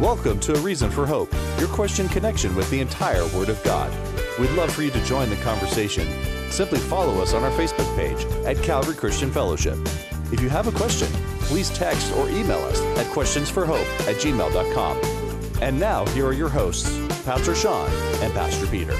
Welcome to A Reason for Hope, your question connection with the entire Word of God. We'd love for you to join the conversation. Simply follow us on our Facebook page at Calvary Christian Fellowship. If you have a question, please text or email us at questionsforhope at gmail.com. And now, here are your hosts, Pastor Sean and Pastor Peter.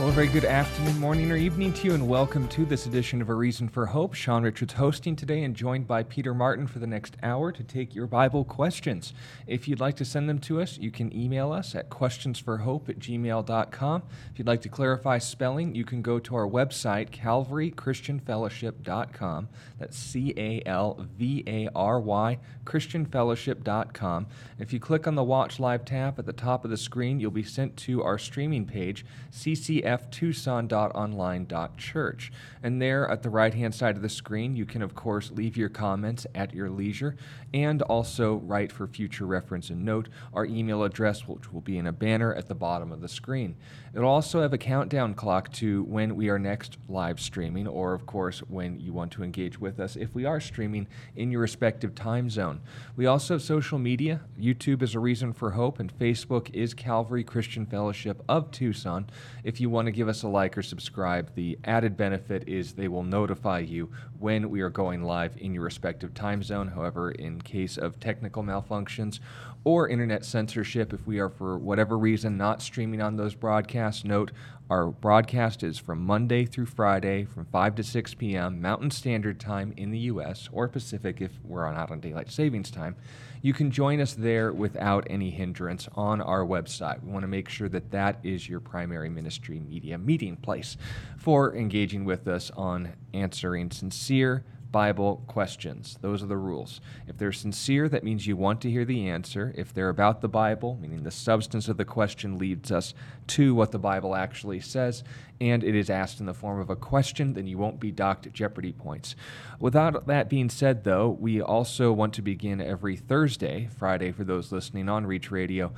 Well, a very good afternoon, morning, or evening to you, and welcome to this edition of A Reason for Hope. Sean Richards hosting today and joined by Peter Martin for the next hour to take your Bible questions. If you'd like to send them to us, you can email us at questionsforhope at gmail.com. If you'd like to clarify spelling, you can go to our website, calvarychristianfellowship.com. That's C A L V A R Y, christianfellowship.com. If you click on the Watch Live tab at the top of the screen, you'll be sent to our streaming page, CCF ftucson.online.church. And there at the right hand side of the screen, you can, of course, leave your comments at your leisure and also write for future reference and note our email address, which will be in a banner at the bottom of the screen. It'll also have a countdown clock to when we are next live streaming, or, of course, when you want to engage with us if we are streaming in your respective time zone. We also have social media. YouTube is a reason for hope, and Facebook is Calvary Christian Fellowship of Tucson. If you want to give us a like or subscribe, the added benefit is they will notify you when we are going live in your respective time zone. However, in case of technical malfunctions or internet censorship, if we are for whatever reason not streaming on those broadcasts, note our broadcast is from Monday through Friday from 5 to 6 p.m. Mountain Standard Time in the U.S. or Pacific if we're on out on daylight savings time. You can join us there without any hindrance on our website. We want to make sure that that is your primary ministry media meeting place for engaging with us on answering sincere Bible questions. Those are the rules. If they're sincere, that means you want to hear the answer. If they're about the Bible, meaning the substance of the question leads us to what the Bible actually says, and it is asked in the form of a question, then you won't be docked Jeopardy points. Without that being said, though, we also want to begin every Thursday, Friday for those listening on Reach Radio,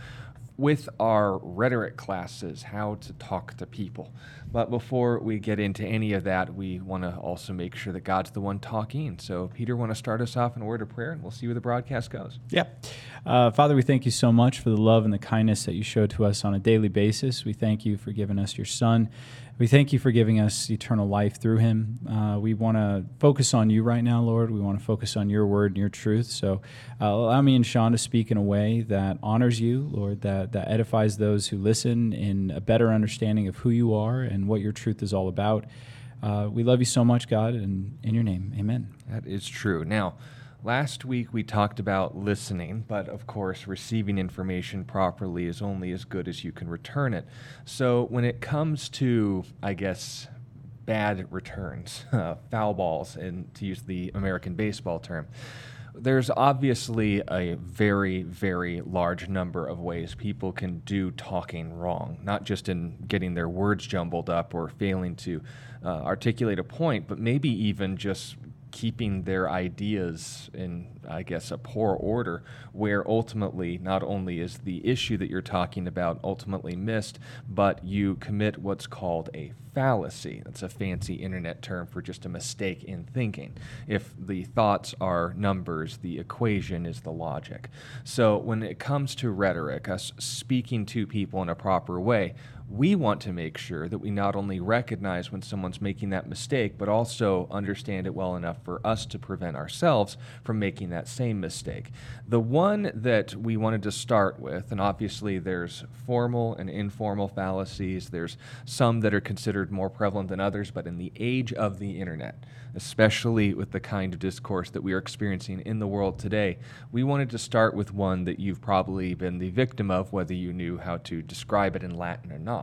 with our rhetoric classes, how to talk to people. But before we get into any of that, we want to also make sure that God's the one talking. So, Peter, want to start us off in a word of prayer, and we'll see where the broadcast goes. Yeah. Uh, Father, we thank you so much for the love and the kindness that you show to us on a daily basis. We thank you for giving us your Son. We thank you for giving us eternal life through him. Uh, we want to focus on you right now, Lord. We want to focus on your word and your truth. So uh, allow me and Sean to speak in a way that honors you, Lord, that, that edifies those who listen in a better understanding of who you are and what your truth is all about. Uh, we love you so much, God, and in your name, amen. That is true. Now, Last week we talked about listening, but of course, receiving information properly is only as good as you can return it. So, when it comes to, I guess, bad returns, uh, foul balls, and to use the American baseball term, there's obviously a very, very large number of ways people can do talking wrong, not just in getting their words jumbled up or failing to uh, articulate a point, but maybe even just keeping their ideas in, I guess, a poor order, where ultimately not only is the issue that you're talking about ultimately missed, but you commit what's called a fallacy. That's a fancy internet term for just a mistake in thinking. If the thoughts are numbers, the equation is the logic. So when it comes to rhetoric, us speaking to people in a proper way, we want to make sure that we not only recognize when someone's making that mistake, but also understand it well enough for us to prevent ourselves from making that same mistake. The one that we wanted to start with, and obviously there's formal and informal fallacies, there's some that are considered more prevalent than others, but in the age of the internet, especially with the kind of discourse that we are experiencing in the world today, we wanted to start with one that you've probably been the victim of, whether you knew how to describe it in Latin or not.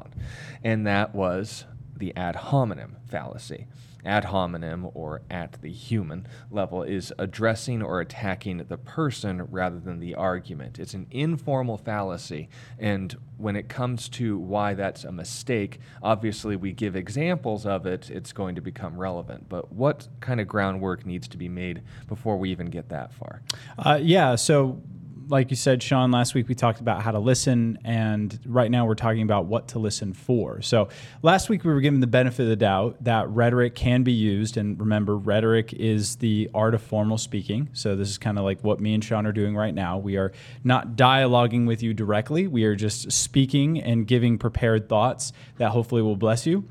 And that was the ad hominem fallacy ad hominem or at the human level is addressing or attacking the person rather than the argument. It's an informal fallacy. And when it comes to why that's a mistake, obviously we give examples of it, it's going to become relevant. But what kind of groundwork needs to be made before we even get that far? Uh, yeah, so like you said, Sean, last week we talked about how to listen, and right now we're talking about what to listen for. So, last week we were given the benefit of the doubt that rhetoric can be used. And remember, rhetoric is the art of formal speaking. So, this is kind of like what me and Sean are doing right now. We are not dialoguing with you directly, we are just speaking and giving prepared thoughts that hopefully will bless you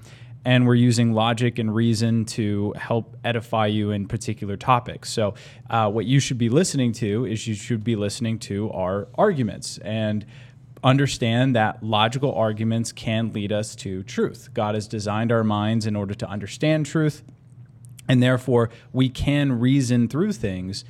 and we're using logic and reason to help edify you in particular topics. So, uh, what you should be listening to is you should be listening to our arguments and understand that logical arguments can lead us to truth. God has designed our minds in order to understand truth, and therefore we can reason through things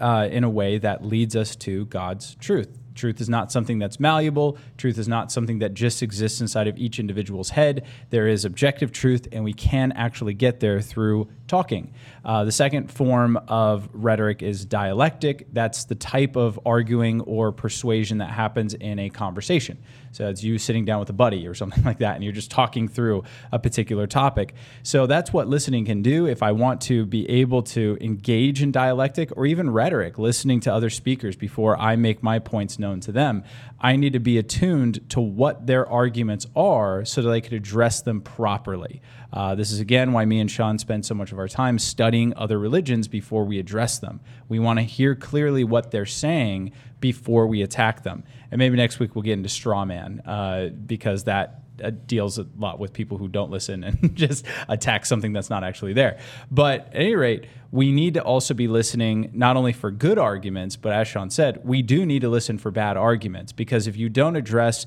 uh, in a way that leads us to God's truth. Truth is not something that's malleable. Truth is not something that just exists inside of each individual's head. There is objective truth, and we can actually get there through talking. Uh, the second form of rhetoric is dialectic. That's the type of arguing or persuasion that happens in a conversation. So it's you sitting down with a buddy or something like that, and you're just talking through a particular topic. So that's what listening can do. If I want to be able to engage in dialectic or even rhetoric, listening to other speakers before I make my points known to them, I need to be attuned to what their arguments are so that I could address them properly. Uh, this is again why me and Sean spend so much of our time studying other religions before we address them. We want to hear clearly what they're saying before we attack them. And maybe next week we'll get into straw man uh, because that uh, deals a lot with people who don't listen and just attack something that's not actually there. But at any rate, we need to also be listening not only for good arguments, but as Sean said, we do need to listen for bad arguments because if you don't address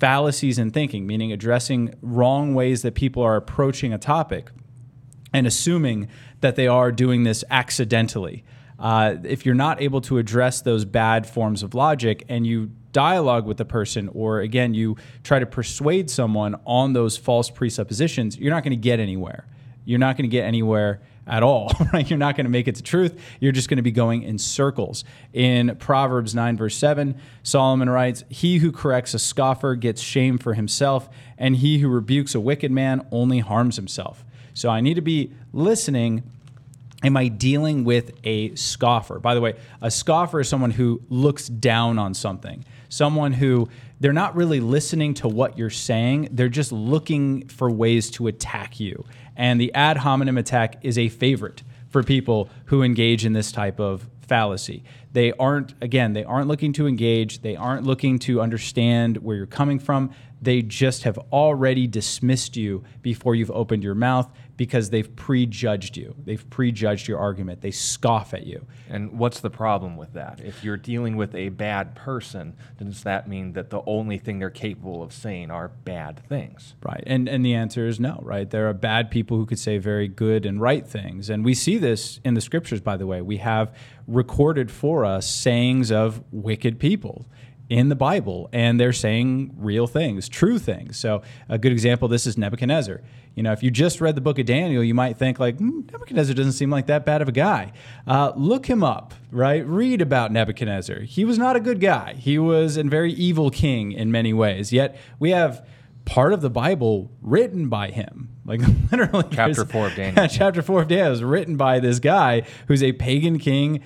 fallacies in thinking, meaning addressing wrong ways that people are approaching a topic and assuming that they are doing this accidentally. Uh, if you're not able to address those bad forms of logic and you dialogue with the person, or again, you try to persuade someone on those false presuppositions, you're not going to get anywhere. You're not going to get anywhere at all, right? You're not going to make it to truth. You're just going to be going in circles. In Proverbs 9, verse 7, Solomon writes, He who corrects a scoffer gets shame for himself, and he who rebukes a wicked man only harms himself. So I need to be listening. Am I dealing with a scoffer? By the way, a scoffer is someone who looks down on something, someone who they're not really listening to what you're saying. They're just looking for ways to attack you. And the ad hominem attack is a favorite for people who engage in this type of fallacy. They aren't, again, they aren't looking to engage. They aren't looking to understand where you're coming from. They just have already dismissed you before you've opened your mouth because they've prejudged you. They've prejudged your argument. They scoff at you. And what's the problem with that? If you're dealing with a bad person, does that mean that the only thing they're capable of saying are bad things? Right. And and the answer is no, right? There are bad people who could say very good and right things. And we see this in the scriptures by the way. We have recorded for us sayings of wicked people in the Bible, and they're saying real things, true things. So, a good example this is Nebuchadnezzar. You know, if you just read the book of Daniel, you might think, like, mm, Nebuchadnezzar doesn't seem like that bad of a guy. Uh, look him up, right? Read about Nebuchadnezzar. He was not a good guy, he was a very evil king in many ways. Yet, we have part of the Bible written by him. Like literally, chapter four of Daniel. chapter four of Daniel is written by this guy who's a pagan king.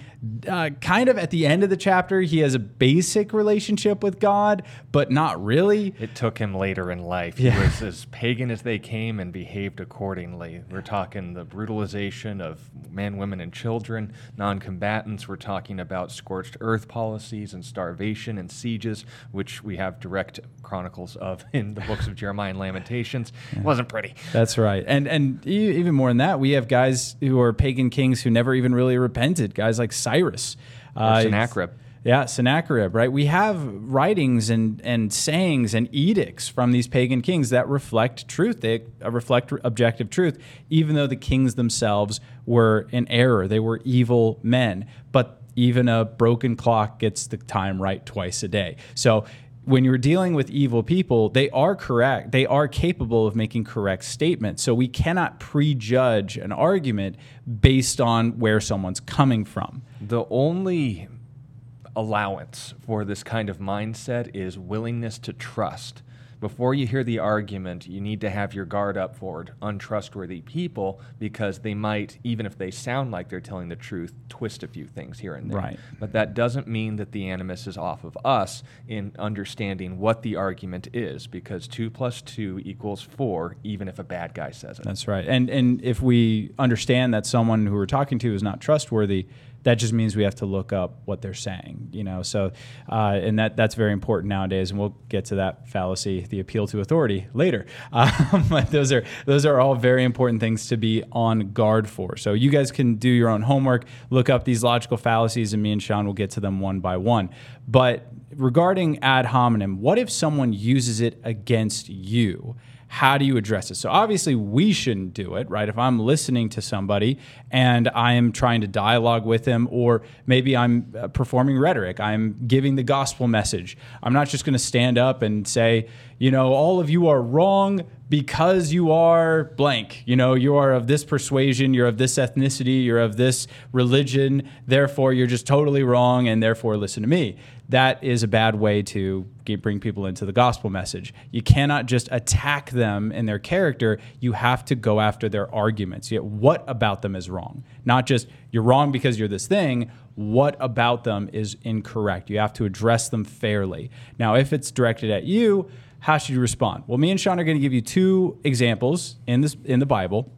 Uh, kind of at the end of the chapter, he has a basic relationship with God, but not really. It took him later in life. Yeah. He was as pagan as they came and behaved accordingly. We're talking the brutalization of men, women, and children, non-combatants. We're talking about scorched earth policies and starvation and sieges, which we have direct chronicles of in the books of Jeremiah and Lamentations. Yeah. It wasn't pretty. That's that's right. And and even more than that, we have guys who are pagan kings who never even really repented. Guys like Cyrus, uh, Sennacherib. Yeah, Sennacherib, right? We have writings and, and sayings and edicts from these pagan kings that reflect truth. They uh, reflect objective truth, even though the kings themselves were in error. They were evil men. But even a broken clock gets the time right twice a day. So when you're dealing with evil people, they are correct. They are capable of making correct statements. So we cannot prejudge an argument based on where someone's coming from. The only allowance for this kind of mindset is willingness to trust before you hear the argument, you need to have your guard up for untrustworthy people because they might, even if they sound like they're telling the truth, twist a few things here and there. Right. But that doesn't mean that the animus is off of us in understanding what the argument is because two plus two equals four, even if a bad guy says it. That's right. And and if we understand that someone who we're talking to is not trustworthy, that just means we have to look up what they're saying. You know, so uh, and that that's very important nowadays. And we'll get to that fallacy, the appeal to authority, later. Um, but those are those are all very important things to be on guard for. So you guys can do your own homework, look up these logical fallacies, and me and Sean will get to them one by one. But regarding ad hominem, what if someone uses it against you? How do you address it? So obviously we shouldn't do it, right? If I'm listening to somebody and I am trying to dialogue with them, or maybe I'm uh, performing rhetoric, I'm giving the gospel message. I'm not just going to stand up and say, you know, all of you are wrong because you are blank. You know, you are of this persuasion, you're of this ethnicity, you're of this religion, therefore you're just totally wrong, and therefore listen to me. That is a bad way to get, bring people into the gospel message. You cannot just attack them in their character. You have to go after their arguments. Yet, what about them is wrong? Not just you're wrong because you're this thing. What about them is incorrect? You have to address them fairly. Now, if it's directed at you, how should you respond? Well, me and Sean are going to give you two examples in this in the Bible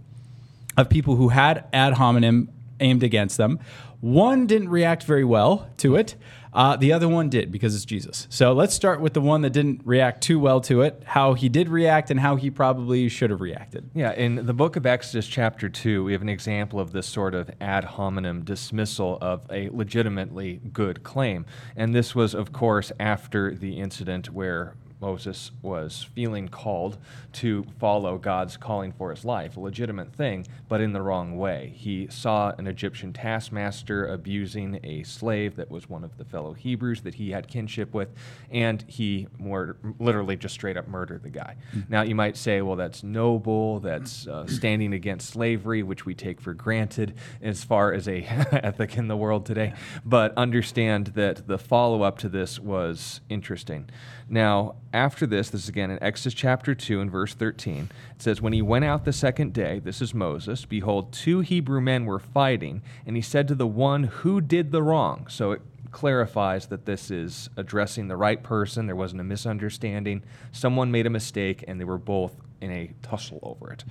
of people who had ad hominem aimed against them. One didn't react very well to it. Uh, the other one did because it's Jesus. So let's start with the one that didn't react too well to it, how he did react and how he probably should have reacted. Yeah, in the book of Exodus, chapter 2, we have an example of this sort of ad hominem dismissal of a legitimately good claim. And this was, of course, after the incident where Moses was feeling called to follow God's calling for his life, a legitimate thing, but in the wrong way. He saw an Egyptian taskmaster abusing a slave that was one of the fellow Hebrews that he had kinship with, and he murder, literally just straight up murdered the guy. Mm-hmm. Now, you might say, well, that's noble, that's uh, standing against slavery, which we take for granted as far as a ethic in the world today, but understand that the follow up to this was interesting. Now, after this, this is again in Exodus chapter 2 and verse 13. It says, When he went out the second day, this is Moses, behold, two Hebrew men were fighting, and he said to the one who did the wrong. So it clarifies that this is addressing the right person. There wasn't a misunderstanding. Someone made a mistake, and they were both in a tussle over it.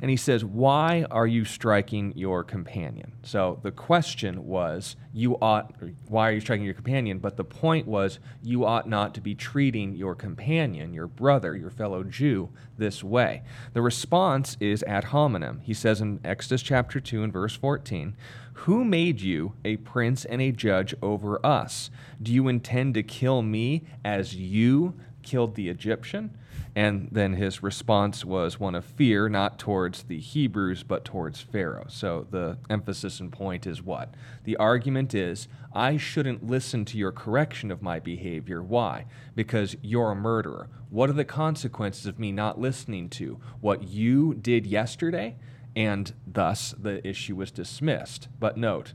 And he says, Why are you striking your companion? So the question was, You ought, why are you striking your companion? But the point was, you ought not to be treating your companion, your brother, your fellow Jew, this way. The response is ad hominem. He says in Exodus chapter 2 and verse 14, Who made you a prince and a judge over us? Do you intend to kill me as you killed the Egyptian? And then his response was one of fear, not towards the Hebrews, but towards Pharaoh. So the emphasis and point is what? The argument is I shouldn't listen to your correction of my behavior. Why? Because you're a murderer. What are the consequences of me not listening to what you did yesterday? And thus the issue was dismissed. But note,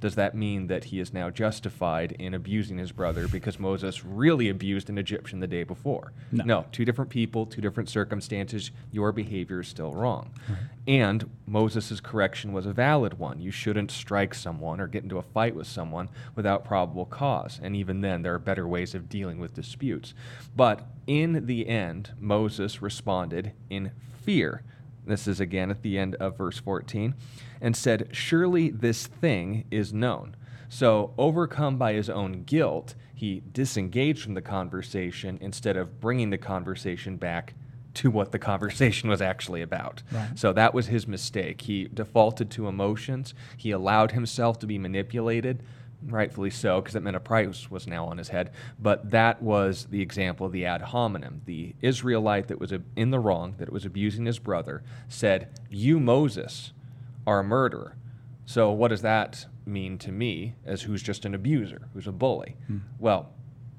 does that mean that he is now justified in abusing his brother because Moses really abused an Egyptian the day before? No. no two different people, two different circumstances. Your behavior is still wrong. Mm-hmm. And Moses' correction was a valid one. You shouldn't strike someone or get into a fight with someone without probable cause. And even then, there are better ways of dealing with disputes. But in the end, Moses responded in fear. This is again at the end of verse 14 and said, Surely this thing is known. So, overcome by his own guilt, he disengaged from the conversation instead of bringing the conversation back to what the conversation was actually about. Right. So that was his mistake. He defaulted to emotions. He allowed himself to be manipulated, rightfully so, because it meant a price was now on his head. But that was the example of the ad hominem. The Israelite that was in the wrong, that was abusing his brother, said, You, Moses, are a murderer. So what does that mean to me as who's just an abuser, who's a bully? Hmm. Well,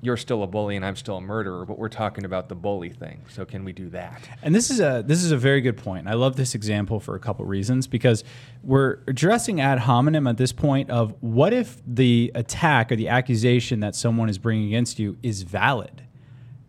you're still a bully and I'm still a murderer, but we're talking about the bully thing. So can we do that? And this is a this is a very good point. I love this example for a couple reasons because we're addressing ad hominem at this point of what if the attack or the accusation that someone is bringing against you is valid?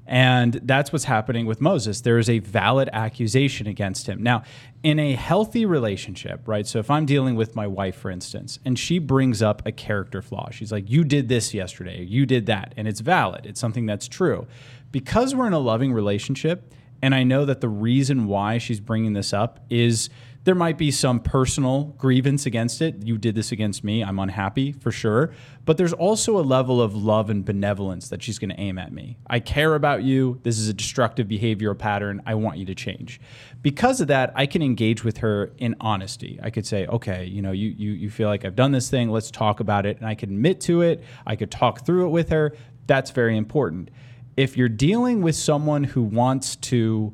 And that's what's happening with Moses. There is a valid accusation against him. Now, in a healthy relationship, right? So if I'm dealing with my wife, for instance, and she brings up a character flaw, she's like, You did this yesterday, you did that, and it's valid, it's something that's true. Because we're in a loving relationship, and I know that the reason why she's bringing this up is there might be some personal grievance against it. You did this against me. I'm unhappy for sure. But there's also a level of love and benevolence that she's going to aim at me. I care about you. This is a destructive behavioral pattern. I want you to change. Because of that, I can engage with her in honesty. I could say, okay, you know, you, you, you feel like I've done this thing. Let's talk about it. And I can admit to it. I could talk through it with her. That's very important. If you're dealing with someone who wants to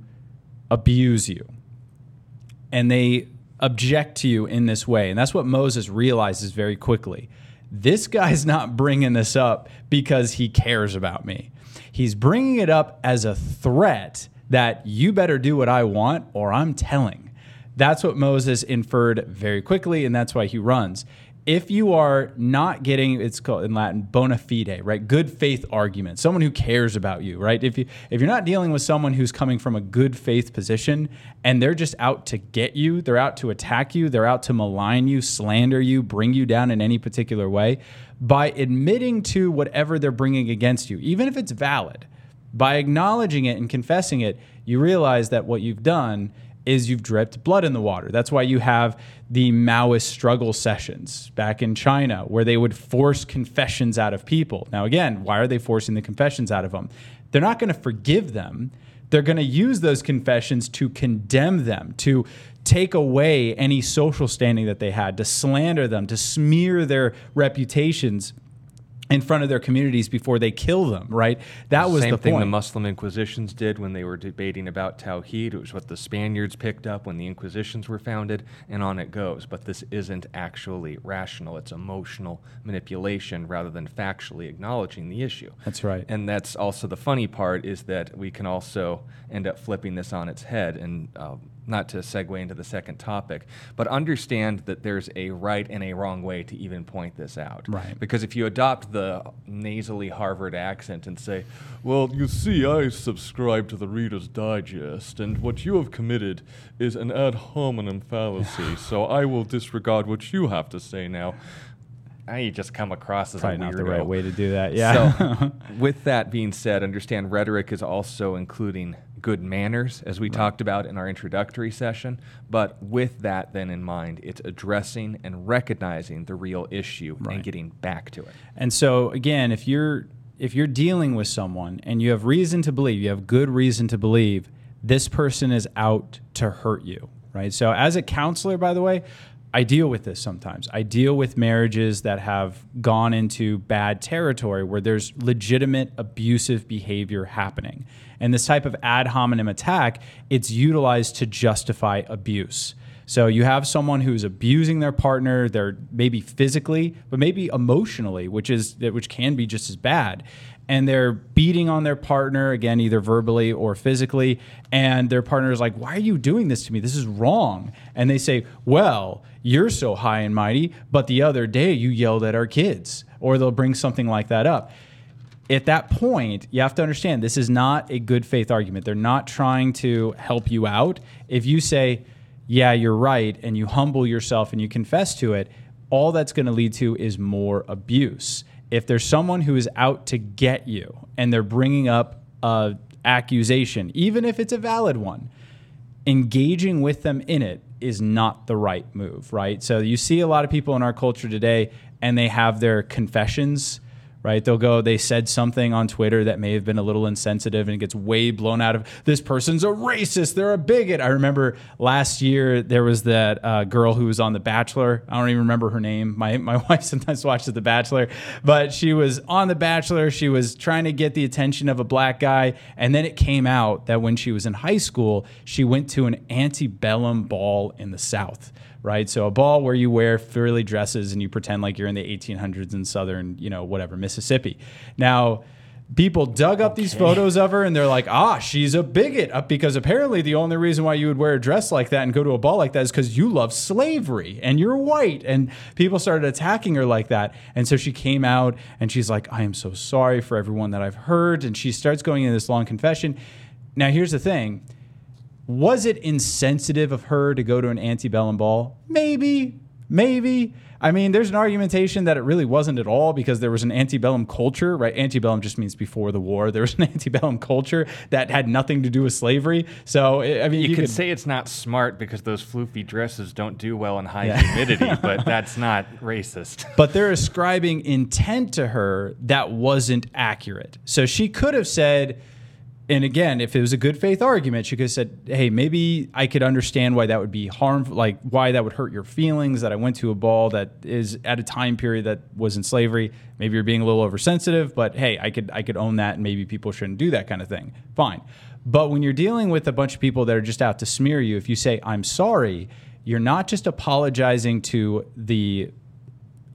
abuse you, and they object to you in this way. And that's what Moses realizes very quickly. This guy's not bringing this up because he cares about me. He's bringing it up as a threat that you better do what I want or I'm telling. That's what Moses inferred very quickly, and that's why he runs if you are not getting it's called in Latin bona fide, right? Good faith argument. Someone who cares about you, right? If you if you're not dealing with someone who's coming from a good faith position and they're just out to get you, they're out to attack you, they're out to malign you, slander you, bring you down in any particular way, by admitting to whatever they're bringing against you, even if it's valid, by acknowledging it and confessing it, you realize that what you've done is you've dripped blood in the water. That's why you have the Maoist struggle sessions back in China where they would force confessions out of people. Now, again, why are they forcing the confessions out of them? They're not going to forgive them. They're going to use those confessions to condemn them, to take away any social standing that they had, to slander them, to smear their reputations in front of their communities before they kill them, right? That was Same the thing point. the Muslim Inquisitions did when they were debating about Tawheed. It was what the Spaniards picked up when the Inquisitions were founded, and on it goes. But this isn't actually rational. It's emotional manipulation rather than factually acknowledging the issue. That's right. And that's also the funny part is that we can also end up flipping this on its head and uh, not to segue into the second topic, but understand that there's a right and a wrong way to even point this out. Right. Because if you adopt the nasally Harvard accent and say, well, you see, I subscribe to the Reader's Digest, and what you have committed is an ad hominem fallacy, so I will disregard what you have to say now. I just come across as Probably a not the right way to do that. Yeah. So, with that being said, understand rhetoric is also including good manners, as we talked about in our introductory session. But with that then in mind, it's addressing and recognizing the real issue Right. and getting back to it. And so again, if you're if you're dealing with someone and you have reason to believe, you have good reason to believe this person is out to hurt you, right? So as a counselor, by the way, I deal with this sometimes. I deal with marriages that have gone into bad territory where there's legitimate abusive behavior happening. And this type of ad hominem attack, it's utilized to justify abuse. So you have someone who's abusing their partner, they're maybe physically, but maybe emotionally, which is which can be just as bad. And they're beating on their partner again, either verbally or physically. And their partner is like, "Why are you doing this to me? This is wrong." And they say, "Well, you're so high and mighty, but the other day you yelled at our kids," or they'll bring something like that up at that point, you have to understand this is not a good faith argument. They're not trying to help you out. If you say, yeah, you're right, and you humble yourself and you confess to it, all that's going to lead to is more abuse. If there's someone who is out to get you and they're bringing up a accusation, even if it's a valid one, engaging with them in it is not the right move, right? So you see a lot of people in our culture today and they have their confessions, right? They'll go, they said something on Twitter that may have been a little insensitive and it gets way blown out of this person's a racist, they're a bigot. I remember last year there was that uh, girl who was on The Bachelor. I don't even remember her name. My, my wife sometimes watches The Bachelor, but she was on The Bachelor. She was trying to get the attention of a black guy. And then it came out that when she was in high school, she went to an antebellum ball in the South right? So a ball where you wear frilly dresses and you pretend like you're in the 1800s in southern, you know, whatever, Mississippi. Now, people dug up these photos of her and they're like, ah, she's a bigot uh, because apparently the only reason why you would wear a dress like that and go to a ball like that is because you love slavery and you're white. And people started attacking her like that. And so she came out and she's like, I am so sorry for everyone that I've hurt. And she starts going in this long confession. Now, here's the thing. Was it insensitive of her to go to an antebellum ball? Maybe, maybe. I mean, there's an argumentation that it really wasn't at all because there was an antebellum culture, right? Antebellum just means before the war. There was an antebellum culture that had nothing to do with slavery. So, I mean, You, you, could could say it's not smart because those floofy dresses don't do well in high humidity, but that's not racist. but they're ascribing intent to her that wasn't accurate. So she could have said, and again, if it was a good faith argument, she could have said, "Hey, maybe I could understand why that would be harmful, like why that would hurt your feelings that I went to a ball that is at a time period that was in slavery. Maybe you're being a little oversensitive, but hey, I could I could own that, and maybe people shouldn't do that kind of thing. Fine. But when you're dealing with a bunch of people that are just out to smear you, if you say I'm sorry, you're not just apologizing to the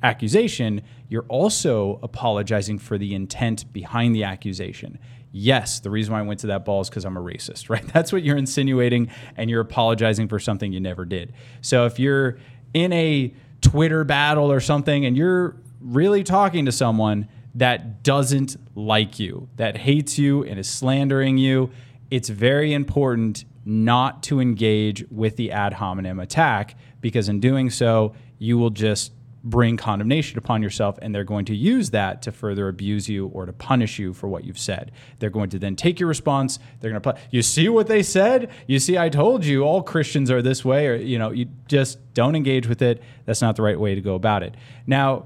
accusation, you're also apologizing for the intent behind the accusation. Yes, the reason why I went to that ball is because I'm a racist, right? That's what you're insinuating, and you're apologizing for something you never did. So if you're in a Twitter battle or something and you're really talking to someone that doesn't like you, that hates you and is slandering you, it's very important not to engage with the ad hominem attack because in doing so, you will just bring condemnation upon yourself and they're going to use that to further abuse you or to punish you for what you've said. They're going to then take your response, they're going to play, you see what they said? You see I told you all Christians are this way or you know, you just don't engage with it. That's not the right way to go about it. Now,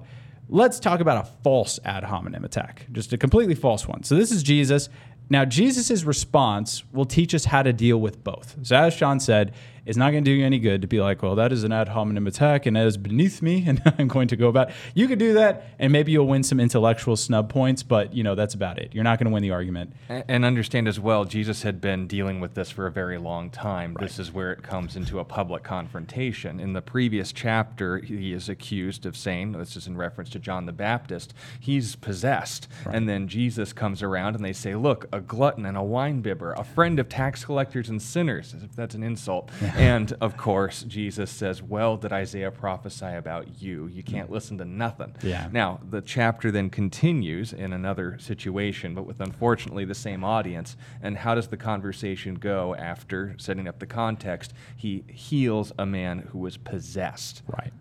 let's talk about a false ad hominem attack, just a completely false one. So this is Jesus. Now, Jesus' response will teach us how to deal with both. So, as Sean said, it's not going to do you any good to be like, well, that is an ad hominem attack and that is beneath me and I'm going to go about. You could do that and maybe you'll win some intellectual snub points, but you know, that's about it. You're not going to win the argument. And understand as well, Jesus had been dealing with this for a very long time. This is where it comes into a public confrontation. In the previous chapter, he is accused of saying, this is in reference to John the Baptist, he's possessed. And then Jesus comes around and they say, look, a glutton and a winebibber, a friend of tax collectors and sinners, as if that's an insult. And of course, Jesus says, well, did Isaiah prophesy about you? You can't listen to nothing. Yeah. Now, the chapter then continues in another situation, but with unfortunately the same audience. And how does the conversation go after setting up the context? He heals a man who was possessed. Right.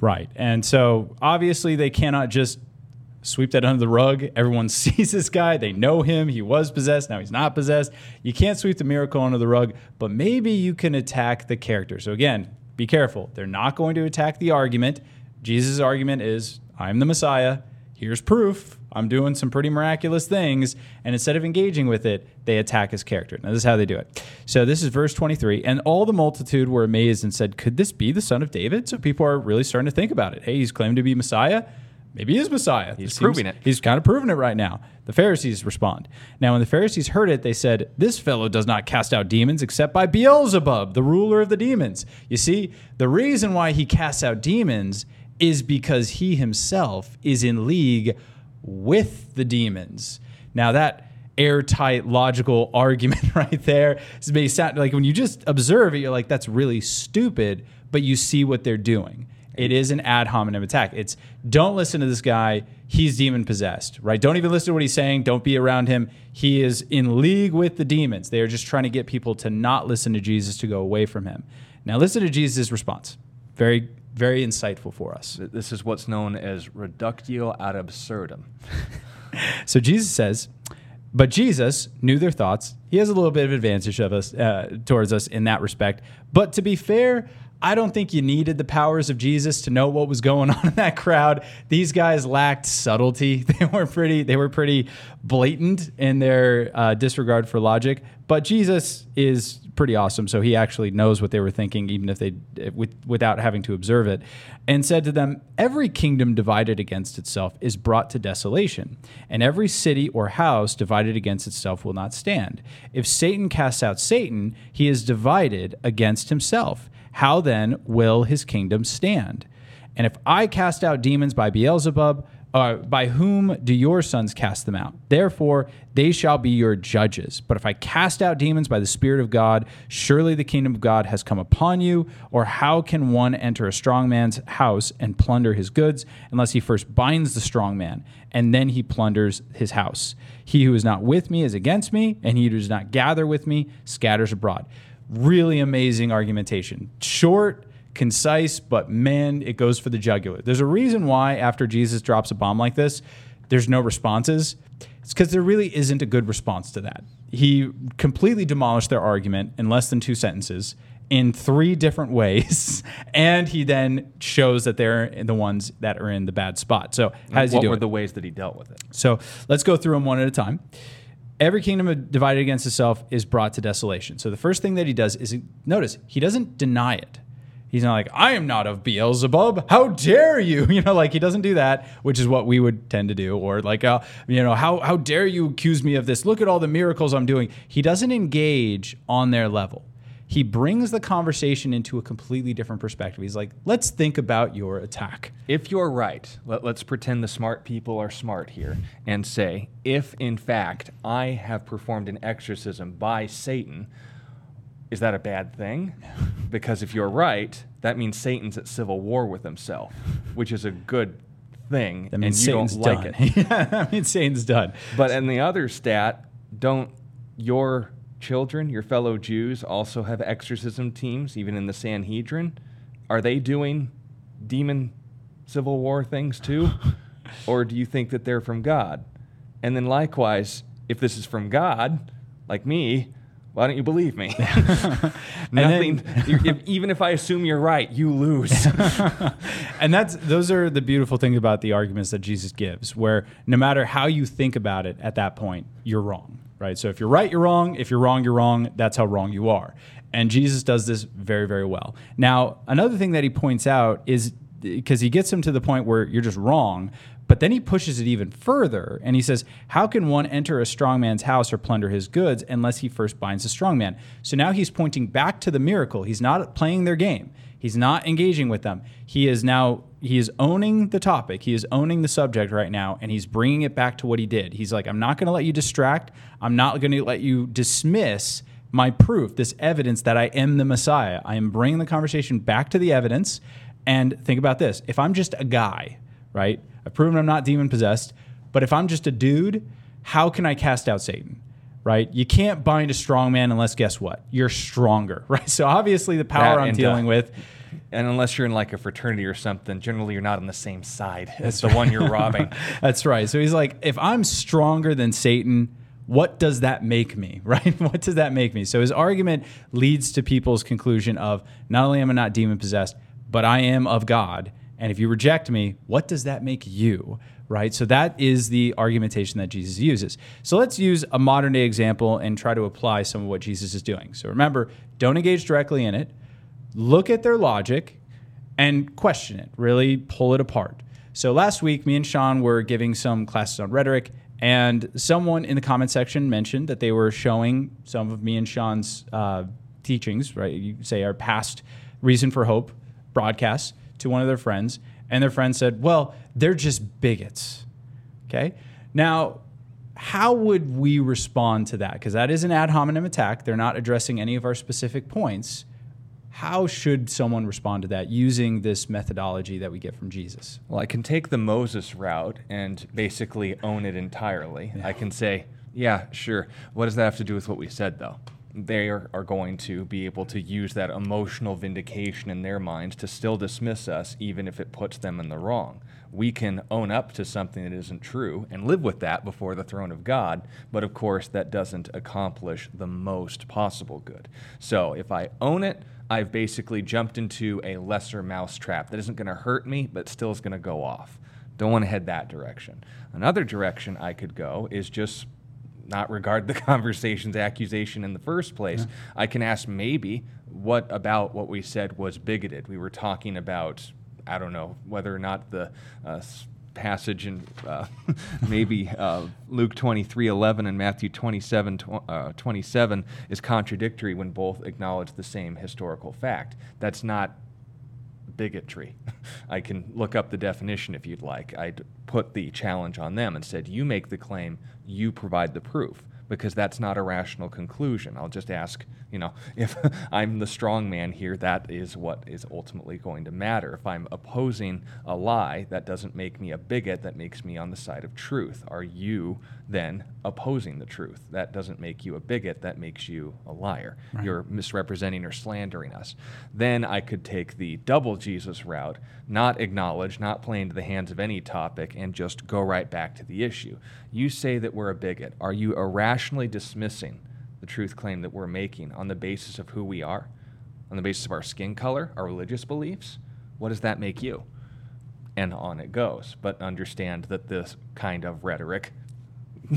Right. And so obviously they cannot just sweep that under the rug. Everyone sees this guy, they know him, he was possessed, now he's not possessed. You can't sweep the miracle under the rug, but maybe you can attack the character. So again, be careful. They're not going to attack the argument. Jesus' argument is, I'm the Messiah. Here's proof. I'm doing some pretty miraculous things. And instead of engaging with it, they attack his character. Now, this is how they do it. So, this is verse 23. And all the multitude were amazed and said, Could this be the son of David? So, people are really starting to think about it. Hey, he's claimed to be Messiah. Maybe he is Messiah. He's This proving it. He's kind of proving it right now. The Pharisees respond. Now, when the Pharisees heard it, they said, This fellow does not cast out demons except by Beelzebub, the ruler of the demons. You see, the reason why he casts out demons is because he himself is in league with the demons. Now, that airtight logical argument right there is may sound like when you just observe it, you're like, that's really stupid, but you see what they're doing. It is an ad hominem attack. It's don't listen to this guy. He's demon possessed, right? Don't even listen to what he's saying. Don't be around him. He is in league with the demons. They are just trying to get people to not listen to Jesus, to go away from him. Now, listen to Jesus' response. Very, very insightful for us. This is what's known as reductio ad absurdum. So Jesus says, but Jesus knew their thoughts. He has a little bit of advantage of us uh, towards us in that respect. But to be fair, I don't think you needed the powers of Jesus to know what was going on in that crowd. These guys lacked subtlety. They were pretty. They were pretty blatant in their uh, disregard for logic. But Jesus is pretty awesome, so he actually knows what they were thinking, even if they with, without having to observe it, and said to them, "Every kingdom divided against itself is brought to desolation, and every city or house divided against itself will not stand. If Satan casts out Satan, he is divided against himself." How then will his kingdom stand? And if I cast out demons by Beelzebub, uh, by whom do your sons cast them out? Therefore, they shall be your judges. But if I cast out demons by the Spirit of God, surely the kingdom of God has come upon you. Or how can one enter a strong man's house and plunder his goods unless he first binds the strong man, and then he plunders his house? He who is not with me is against me, and he who does not gather with me scatters abroad. Really amazing argumentation. Short concise, but man, it goes for the jugular. There's a reason why after Jesus drops a bomb like this, there's no responses. It's because there really isn't a good response to that. He completely demolished their argument in less than two sentences in three different ways, and he then shows that they're the ones that are in the bad spot. So, how does what he do were it? the ways that he dealt with it? So let's go through them one at a time. Every kingdom divided against itself is brought to desolation. So the first thing that he does is notice he doesn't deny it. He's not like, I am not of Beelzebub. How dare you? You know, like he doesn't do that, which is what we would tend to do. Or like, uh, you know, how, how dare you accuse me of this? Look at all the miracles I'm doing. He doesn't engage on their level. He brings the conversation into a completely different perspective. He's like, let's think about your attack. If you're right, let, us pretend the smart people are smart here and say, if in fact I have performed an exorcism by Satan, is that a bad thing? Because if you're right, that means Satan's at civil war with himself, which is a good thing. That means and you Satan's don't like done. it. yeah, that means Satan's done. But in the other stat, don't your children, your fellow Jews, also have exorcism teams, even in the Sanhedrin? Are they doing demon civil war things too? or do you think that they're from God? And then likewise, if this is from God, like me, why don't you believe me? Nothing. if, even if I assume you're right, you lose. and that's those are the beautiful things about the arguments that Jesus gives, where no matter how you think about it at that point, you're wrong, right? So if you're right, you're wrong. If you're wrong, you're wrong. That's how wrong you are. And Jesus does this very, very well. Now, another thing that he points out is because he gets him to the point where you're just wrong, but then he pushes it even further and he says, How can one enter a strong man's house or plunder his goods unless he first binds the strong man? So now he's pointing back to the miracle. He's not playing their game. He's not engaging with them. He is now he is owning the topic. He is owning the subject right now and he's bringing it back to what he did. He's like, I'm not going to let you distract. I'm not going to let you dismiss my proof, this evidence that I am the Messiah. I am bringing the conversation back to the evidence. And think about this if I'm just a guy, right? I've proven I'm not demon possessed, but if I'm just a dude, how can I cast out Satan? Right? You can't bind a strong man unless guess what? You're stronger, right? So obviously the power That I'm dealing uh, with and unless you're in like a fraternity or something, generally you're not on the same side as the one you're robbing. That's right. So he's like, if I'm stronger than Satan, what does that make me, right? what does that make me? So his argument leads to people's conclusion of not only am I not demon possessed, but I am of God. And if you reject me, what does that make you? Right? So that is the argumentation that Jesus uses. So let's use a modern day example and try to apply some of what Jesus is doing. So remember, don't engage directly in it. Look at their logic and question it, really pull it apart. So last week, me and Sean were giving some classes on rhetoric, and someone in the comment section mentioned that they were showing some of me and Sean's uh, teachings, right? You say our past Reason for Hope broadcasts to one of their friends, and their friend said, Well, they're just bigots. Okay? Now, how would we respond to that? Because that is an ad hominem attack. They're not addressing any of our specific points. How should someone respond to that using this methodology that we get from Jesus? Well, I can take the Moses route and basically own it entirely. I can say, yeah, sure. What does that have to do with what we said, though? They are, going to be able to use that emotional vindication in their minds to still dismiss us, even if it puts them in the wrong. We can own up to something that isn't true and live with that before the throne of God, but of course, that doesn't accomplish the most possible good. So if I own it, I've basically jumped into a lesser mousetrap that isn't going to hurt me, but still is going to go off. Don't want to head that direction. Another direction I could go is just not regard the conversation's accusation in the first place. Yeah. I can ask maybe what about what we said was bigoted. We were talking about, I don't know, whether or not the uh, passage in uh, maybe uh, Luke 23 11 and Matthew 27 tw- uh, 27 is contradictory when both acknowledge the same historical fact. That's not bigotry. I can look up the definition if you'd like. I'd put the challenge on them and said, You make the claim, you provide the proof because that's not a rational conclusion. I'll just ask, you know, if I'm the strong man here, that is what is ultimately going to matter. If I'm opposing a lie, that doesn't make me a bigot, that makes me on the side of truth. Are you then opposing the truth? That doesn't make you a bigot, that makes you a liar. Right. You're misrepresenting or slandering us. Then I could take the double Jesus route, not acknowledge, not play into the hands of any topic, and just go right back to the issue. You say that we're a bigot. Are you irrationally dismissing the truth claim that we're making on the basis of who we are, on the basis of our skin color, our religious beliefs? What does that make you? And on it goes. But understand that this kind of rhetoric,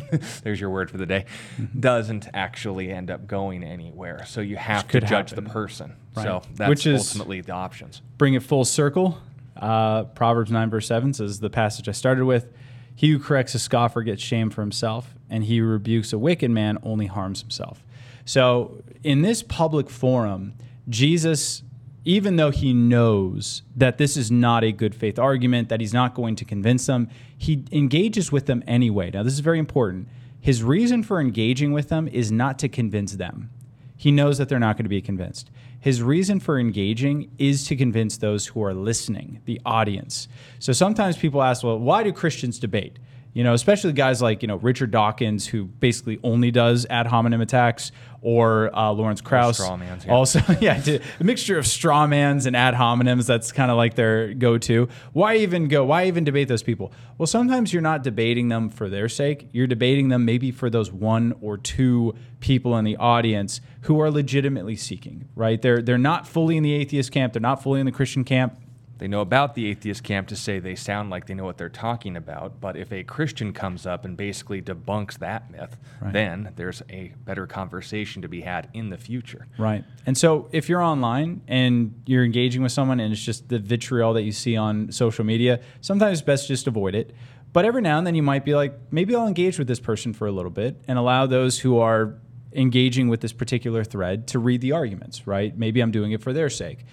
there's your word for the day, mm-hmm. doesn't actually end up going anywhere. So you have to judge happen. the person. Right. So that's Which is, ultimately the options. Bring it full circle. Uh, Proverbs 9, verse 7 says the passage I started with he who corrects a scoffer gets shame for himself, and he who rebukes a wicked man only harms himself. So, in this public forum, Jesus, even though he knows that this is not a good faith argument, that he's not going to convince them, he engages with them anyway. Now, this is very important. His reason for engaging with them is not to convince them. He knows that they're not going to be convinced. His reason for engaging is to convince those who are listening, the audience. So sometimes people ask, well, why do Christians debate? You know, especially guys like, you know, Richard Dawkins, who basically only does ad hominem attacks, or uh, Lawrence Krauss. Strawmans, yeah. Also, yeah, a mixture of strawmans and ad hominems. That's kind of like their go-to. Why even go? Why even debate those people? Well, sometimes you're not debating them for their sake. You're debating them maybe for those one or two people in the audience who are legitimately seeking. Right? They're they're not fully in the atheist camp. They're not fully in the Christian camp they know about the atheist camp to say they sound like they know what they're talking about, but if a Christian comes up and basically debunks that myth, right. then there's a better conversation to be had in the future. Right. And so if you're online and you're engaging with someone and it's just the vitriol that you see on social media, sometimes it's best just avoid it. But every now and then you might be like, maybe I'll engage with this person for a little bit and allow those who are engaging with this particular thread to read the arguments, right? Maybe I'm doing it for their sake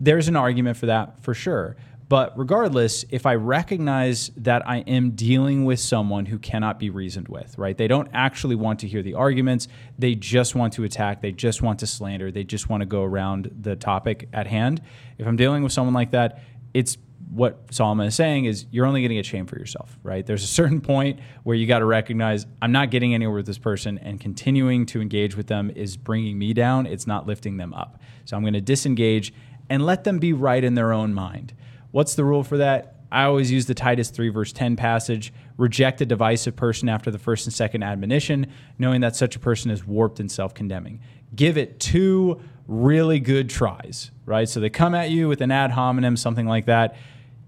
there's an argument for that for sure. But regardless, if I recognize that I am dealing with someone who cannot be reasoned with, right? They don't actually want to hear the arguments. They just want to attack. They just want to slander. They just want to go around the topic at hand. If I'm dealing with someone like that, it's what Solomon is saying is you're only going to get shame for yourself, right? There's a certain point where you got to recognize I'm not getting anywhere with this person, and continuing to engage with them is bringing me down. It's not lifting them up. So I'm going to disengage and let them be right in their own mind. What's the rule for that? I always use the Titus 3, verse 10 passage reject a divisive person after the first and second admonition, knowing that such a person is warped and self condemning. Give it two really good tries, right? So they come at you with an ad hominem, something like that.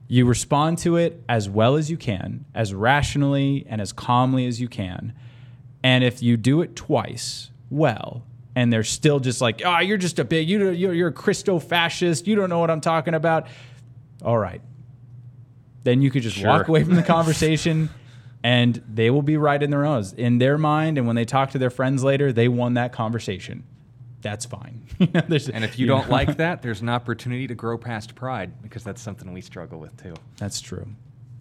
You respond to it as well as you can, as rationally and as calmly as you can. And if you do it twice well, and they're still just like, oh, you're just a big, you, you're, you're a Christo fascist. You don't know what I'm talking about. All right. Then you could just sure. walk away from the conversation and they will be right in their own, in their mind. And when they talk to their friends later, they won that conversation. That's fine. and if you, you don't know. like that, there's an opportunity to grow past pride because that's something we struggle with too. That's true.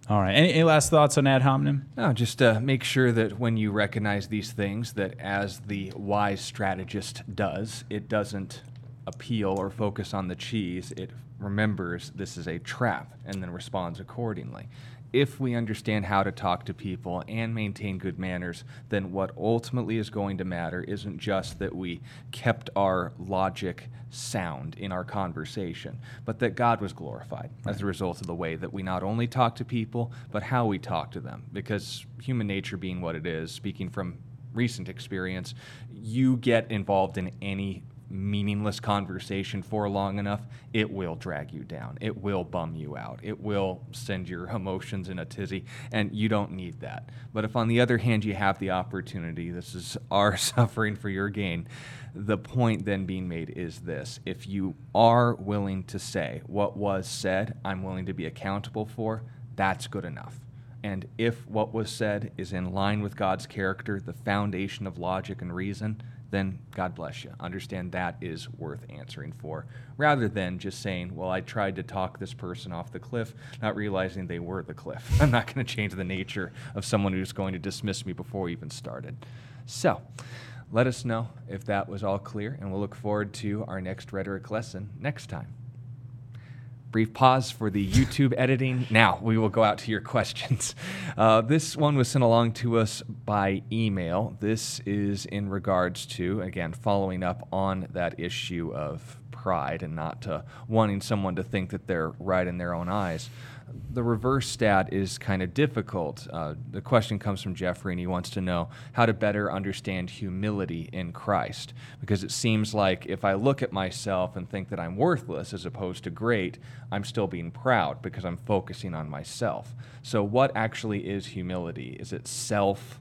All right. Any, any, last thoughts on ad hominem? No, just uh, make sure that when you recognize these things, that as the wise strategist does, it doesn't appeal or focus on the cheese. It remembers this is a trap and then responds accordingly if we understand how to talk to people and maintain good manners, then what ultimately is going to matter isn't just that we kept our logic sound in our conversation, but that God was glorified right. as a result of the way that we not only talk to people, but how we talk to them. Because human nature being what it is, speaking from recent experience, you get involved in any meaningless conversation for long enough, it will drag you down. It will bum you out. It will send your emotions in a tizzy, and you don't need that. But if, on the other hand, you have the opportunity, this is our suffering for your gain. The point then being made is this if you are willing to say what was said, I'm willing to be accountable for, that's good enough. And if what was said is in line with God's character, the foundation of logic and reason, then God bless you. Understand that is worth answering for, rather than just saying, well, I tried to talk this person off the cliff, not realizing they were the cliff. I'm not going to change the nature of someone who's going to dismiss me before we even started. So, let us know if that was all clear, and we'll look forward to our next rhetoric lesson next time. Brief pause for the YouTube editing. Now we will go out to your questions. Uh, this one was sent along to us by email. This is in regards to, again, following up on that issue of pride and not wanting someone to think that they're right in their own eyes the reverse stat is kind of difficult. Uh, the question comes from Jeffrey, and he wants to know how to better understand humility in Christ. Because it seems like if I look at myself and think that I'm worthless as opposed to great, I'm still being proud because I'm focusing on myself. So, what actually is humility? Is it self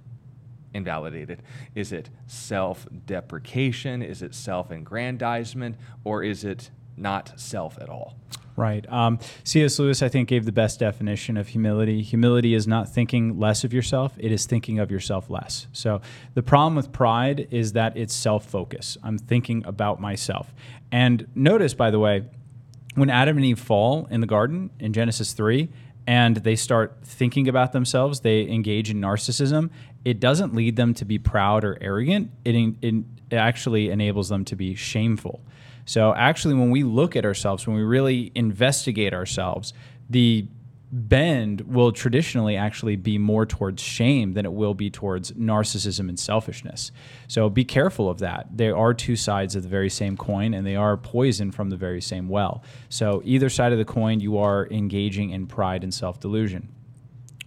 invalidated? Is it self deprecation? Is it self aggrandizement? Or is it not self at all? Right. Um, C.S. Lewis, I think, gave the best definition of humility. Humility is not thinking less of yourself, it is thinking of yourself less. So the problem with pride is that it's self focus. I'm thinking about myself. And notice, by the way, when Adam and Eve fall in the garden in Genesis 3, and they start thinking about themselves, they engage in narcissism, it doesn't lead them to be proud or arrogant. It, it actually enables them to be shameful. So, actually, when we look at ourselves, when we really investigate ourselves, the bend will traditionally actually be more towards shame than it will be towards narcissism and selfishness. So be careful of that. There are two sides of the very same coin and they are poison from the very same well. So either side of the coin, you are engaging in pride and self delusion.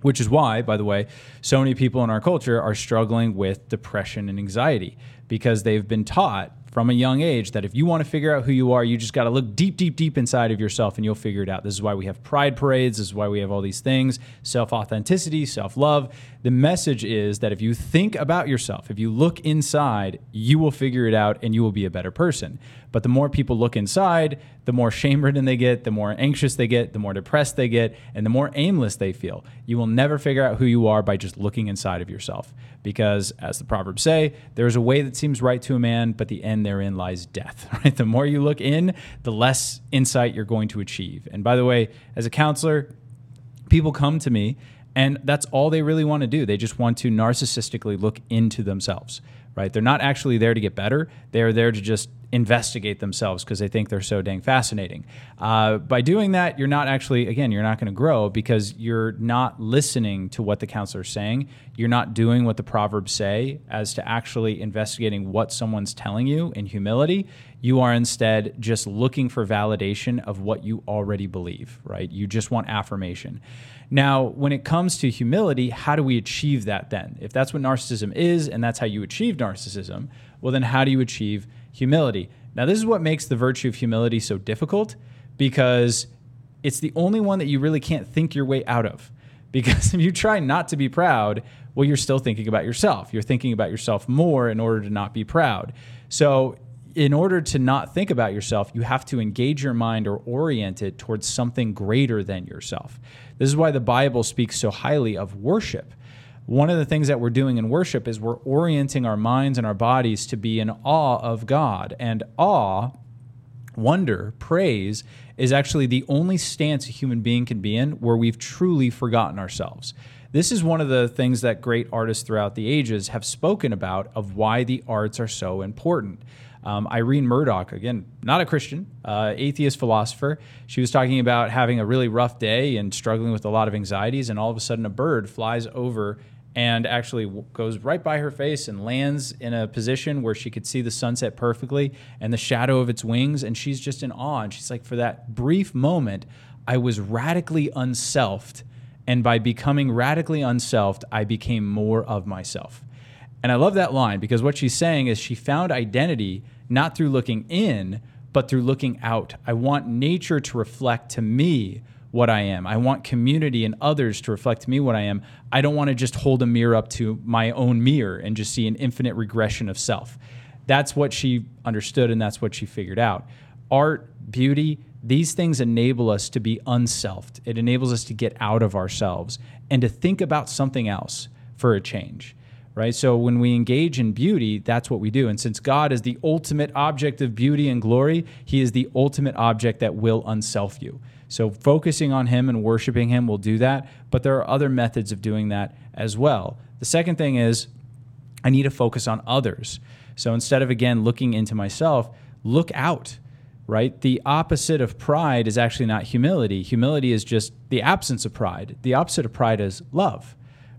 Which is why, by the way, so many people in our culture are struggling with depression and anxiety because they've been taught from a young age that if you want to figure out who you are, you just got to look deep, deep, deep inside of yourself and you'll figure it out. This is why we have pride parades. This is why we have all these things self authenticity, self love. The message is that if you think about yourself, if you look inside, you will figure it out and you will be a better person. But the more people look inside, the more shame ridden they get, the more anxious they get, the more depressed they get, and the more aimless they feel. You will never figure out who you are by just looking inside of yourself. Because, as the Proverbs say, there is a way that seems right to a man, but the end therein lies death. Right? The more you look in, the less insight you're going to achieve. And by the way, as a counselor, people come to me and that's all they really want to do. They just want to narcissistically look into themselves, right? They're not actually there to get better. They are there to just investigate themselves because they think they're so dang fascinating. Uh, by doing that, you're not actually, again, you're not going to grow because you're not listening to what the counselor's saying. You're not doing what the Proverbs say as to actually investigating what someone's telling you in humility. You are instead just looking for validation of what you already believe, right? You just want affirmation. Now, when it comes to humility, how do we achieve that then? If that's what narcissism is and that's how you achieve narcissism, well, then how do you achieve humility? Now, this is what makes the virtue of humility so difficult because it's the only one that you really can't think your way out of. Because if you try not to be proud, well, you're still thinking about yourself. You're thinking about yourself more in order to not be proud. So, in order to not think about yourself, you have to engage your mind or orient it towards something greater than yourself. This is why the Bible speaks so highly of worship. One of the things that we're doing in worship is we're orienting our minds and our bodies to be in awe of God. And awe, wonder, praise is actually the only stance a human being can be in where we've truly forgotten ourselves. This is one of the things that great artists throughout the ages have spoken about of why the arts are so important. Um, Iris Murdoch, again, not a Christian, uh, atheist philosopher, she was talking about having a really rough day and struggling with a lot of anxieties, and all of a sudden a bird flies over and actually goes right by her face and lands in a position where she could see the sunset perfectly and the shadow of its wings. And she's just in awe. And she's like, for that brief moment, I was radically unselfed. And by becoming radically unselfed, I became more of myself. And I love that line because what she's saying is she found identity not through looking in, but through looking out. I want nature to reflect to me what I am. I want community and others to reflect to me what I am. I don't want to just hold a mirror up to my own mirror and just see an infinite regression of self. That's what she understood and that's what she figured out. Art, beauty, these things enable us to be unselfed. It enables us to get out of ourselves and to think about something else for a change right? So when we engage in beauty, that's what we do. And since God is the ultimate object of beauty and glory, He is the ultimate object that will unself you. So focusing on Him and worshiping Him will do that. But there are other methods of doing that as well. The second thing is, I need to focus on others. So instead of again looking into myself, look out, right? The opposite of pride is actually not humility. Humility is just the absence of pride. The opposite of pride is love,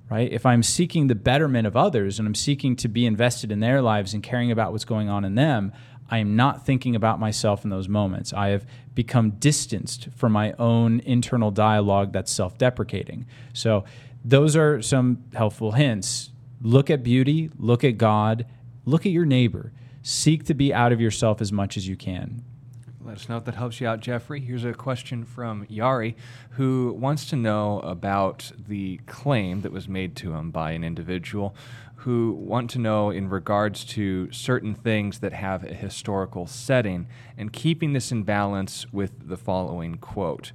right? If I'm seeking the betterment of others and I'm seeking to be invested in their lives and caring about what's going on in them, I am not thinking about myself in those moments. I have become distanced from my own internal dialogue that's self deprecating. So, those are some helpful hints. Look at beauty, look at God, look at your neighbor. Seek to be out of yourself as much as you can. Let us know if that helps you out, Jeffrey. Here's a question from Yari, who wants to know about the claim that was made to him by an individual who want to know in regards to certain things that have a historical setting and keeping this in balance with the following quote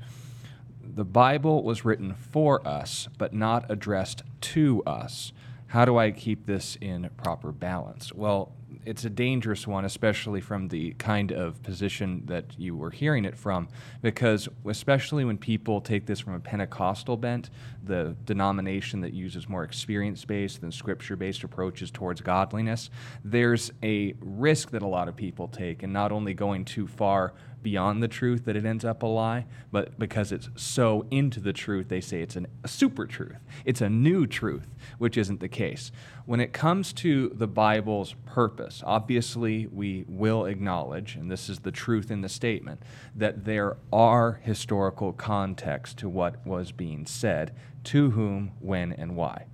The Bible was written for us, but not addressed to us. How do I keep this in proper balance? Well, it's a dangerous one, especially from the kind of position that you were hearing it from, because especially when people take this from a Pentecostal bent, the denomination that uses more experience based than scripture based approaches towards godliness, there's a risk that a lot of people take in not only going too far beyond the truth that it ends up a lie, but because it's so into the truth, they say it's an, a super truth. It's a new truth, which isn't the case. When it comes to the Bible's purpose, obviously we will acknowledge, and this is the truth in the statement, that there are historical context to what was being said, to whom, when, and why.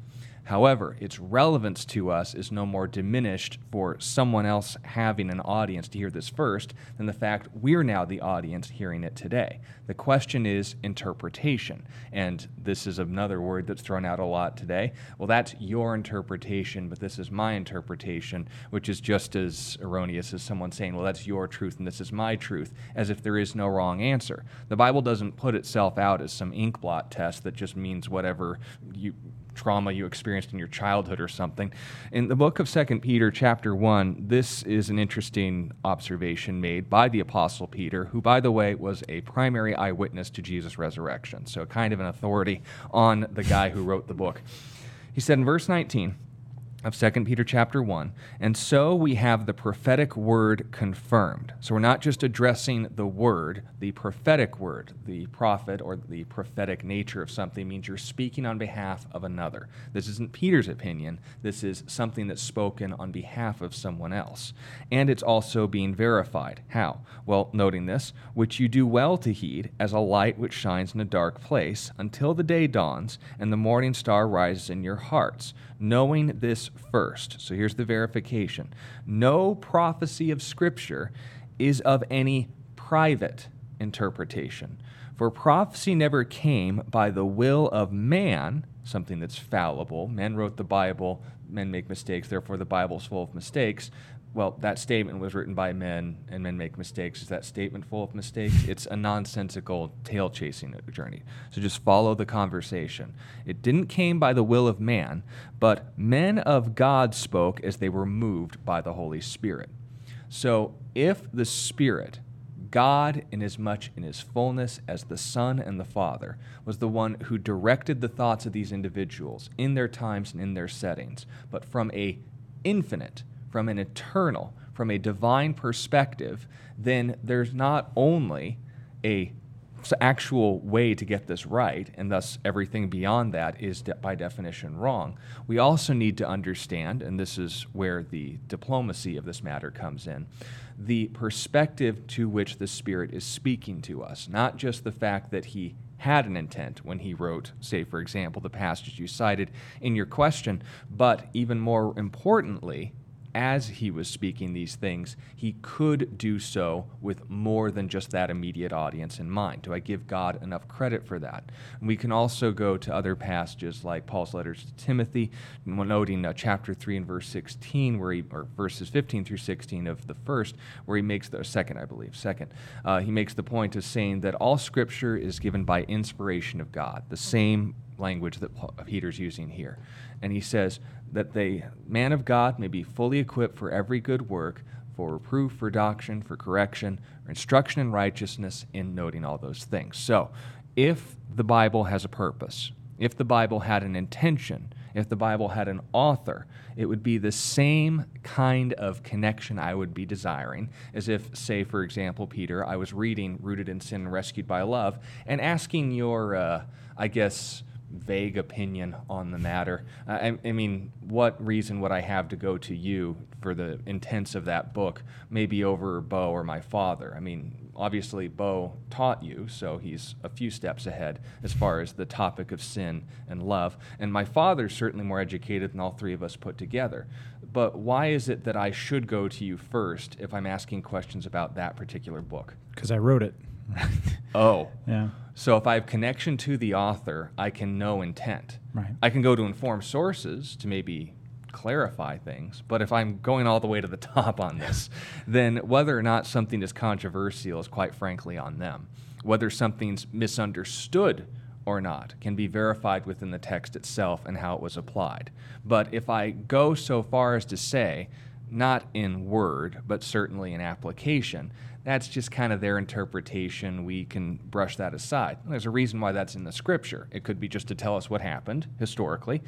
However, its relevance to us is no more diminished for someone else having an audience to hear this first than the fact we're now the audience hearing it today. The question is interpretation. And this is another word that's thrown out a lot today. Well, that's your interpretation, but this is my interpretation, which is just as erroneous as someone saying, well, that's your truth and this is my truth, as if there is no wrong answer. The Bible doesn't put itself out as some ink blot test that just means whatever you trauma you experienced in your childhood or something. In the book of Second Peter, chapter 1, this is an interesting observation made by the Apostle Peter, who, by the way, was a primary eyewitness to Jesus' resurrection, so kind of an authority on the guy who wrote the book. He said in verse 19, of 2 Peter chapter 1. And so we have the prophetic word confirmed. So we're not just addressing the word, the prophetic word. The prophet or the prophetic nature of something means you're speaking on behalf of another. This isn't Peter's opinion. This is something that's spoken on behalf of someone else. And it's also being verified. How? Well, noting this, which you do well to heed as a light which shines in a dark place until the day dawns and the morning star rises in your hearts knowing this first. So here's the verification no prophecy of Scripture is of any private interpretation. For prophecy never came by the will of man, something that's fallible. Men wrote the Bible, men make mistakes, therefore the Bible's full of mistakes well, that statement was written by men and men make mistakes. Is that statement full of mistakes? It's a nonsensical tail chasing journey. So just follow the conversation. It didn't came by the will of man, but men of God spoke as they were moved by the Holy Spirit. So if the Spirit, God in as much in his fullness as the Son and the Father, was the one who directed the thoughts of these individuals in their times and in their settings, but from a infinite from an eternal, from a divine perspective, then there's not only a actual way to get this right, and thus everything beyond that is de- by definition wrong. We also need to understand, and this is where the diplomacy of this matter comes in, the perspective to which the Spirit is speaking to us, not just the fact that He had an intent when he wrote, say, for example, the passage you cited in your question, but even more importantly, as he was speaking these things, he could do so with more than just that immediate audience in mind. Do I give God enough credit for that? And we can also go to other passages like Paul's letters to Timothy, noting uh, chapter 3 and verse 16, where he, or verses 15 through 16 of the first, where he makes the second, I believe, second, uh, he makes the point of saying that all scripture is given by inspiration of God. The same language that Peter's using here. And he says that the man of God may be fully equipped for every good work, for reproof, for doctrine, for correction, or instruction in righteousness, in noting all those things. So, if the Bible has a purpose, if the Bible had an intention, if the Bible had an author, it would be the same kind of connection I would be desiring as if, say, for example, Peter, I was reading Rooted in Sin and Rescued by Love and asking your, uh, I guess, vague opinion on the matter. I, I, mean, what reason would I have to go to you for the intents of that book, maybe over Bo or my father? I mean, obviously Bo taught you, so he's a few steps ahead as far as the topic of sin and love. And my father's certainly more educated than all three of us put together. But why is it that I should go to you first if I'm asking questions about that particular book? Because I wrote it. oh. Yeah. So if I have connection to the author, I can know intent. Right. I can go to informed sources to maybe clarify things. But if I'm going all the way to the top on this, then whether or not something is controversial is quite frankly on them. Whether something's misunderstood or not can be verified within the text itself and how it was applied. But if I go so far as to say, not in word, but certainly in application, that's just kind of their interpretation. We can brush that aside. There's a reason why that's in the scripture. It could be just to tell us what happened historically.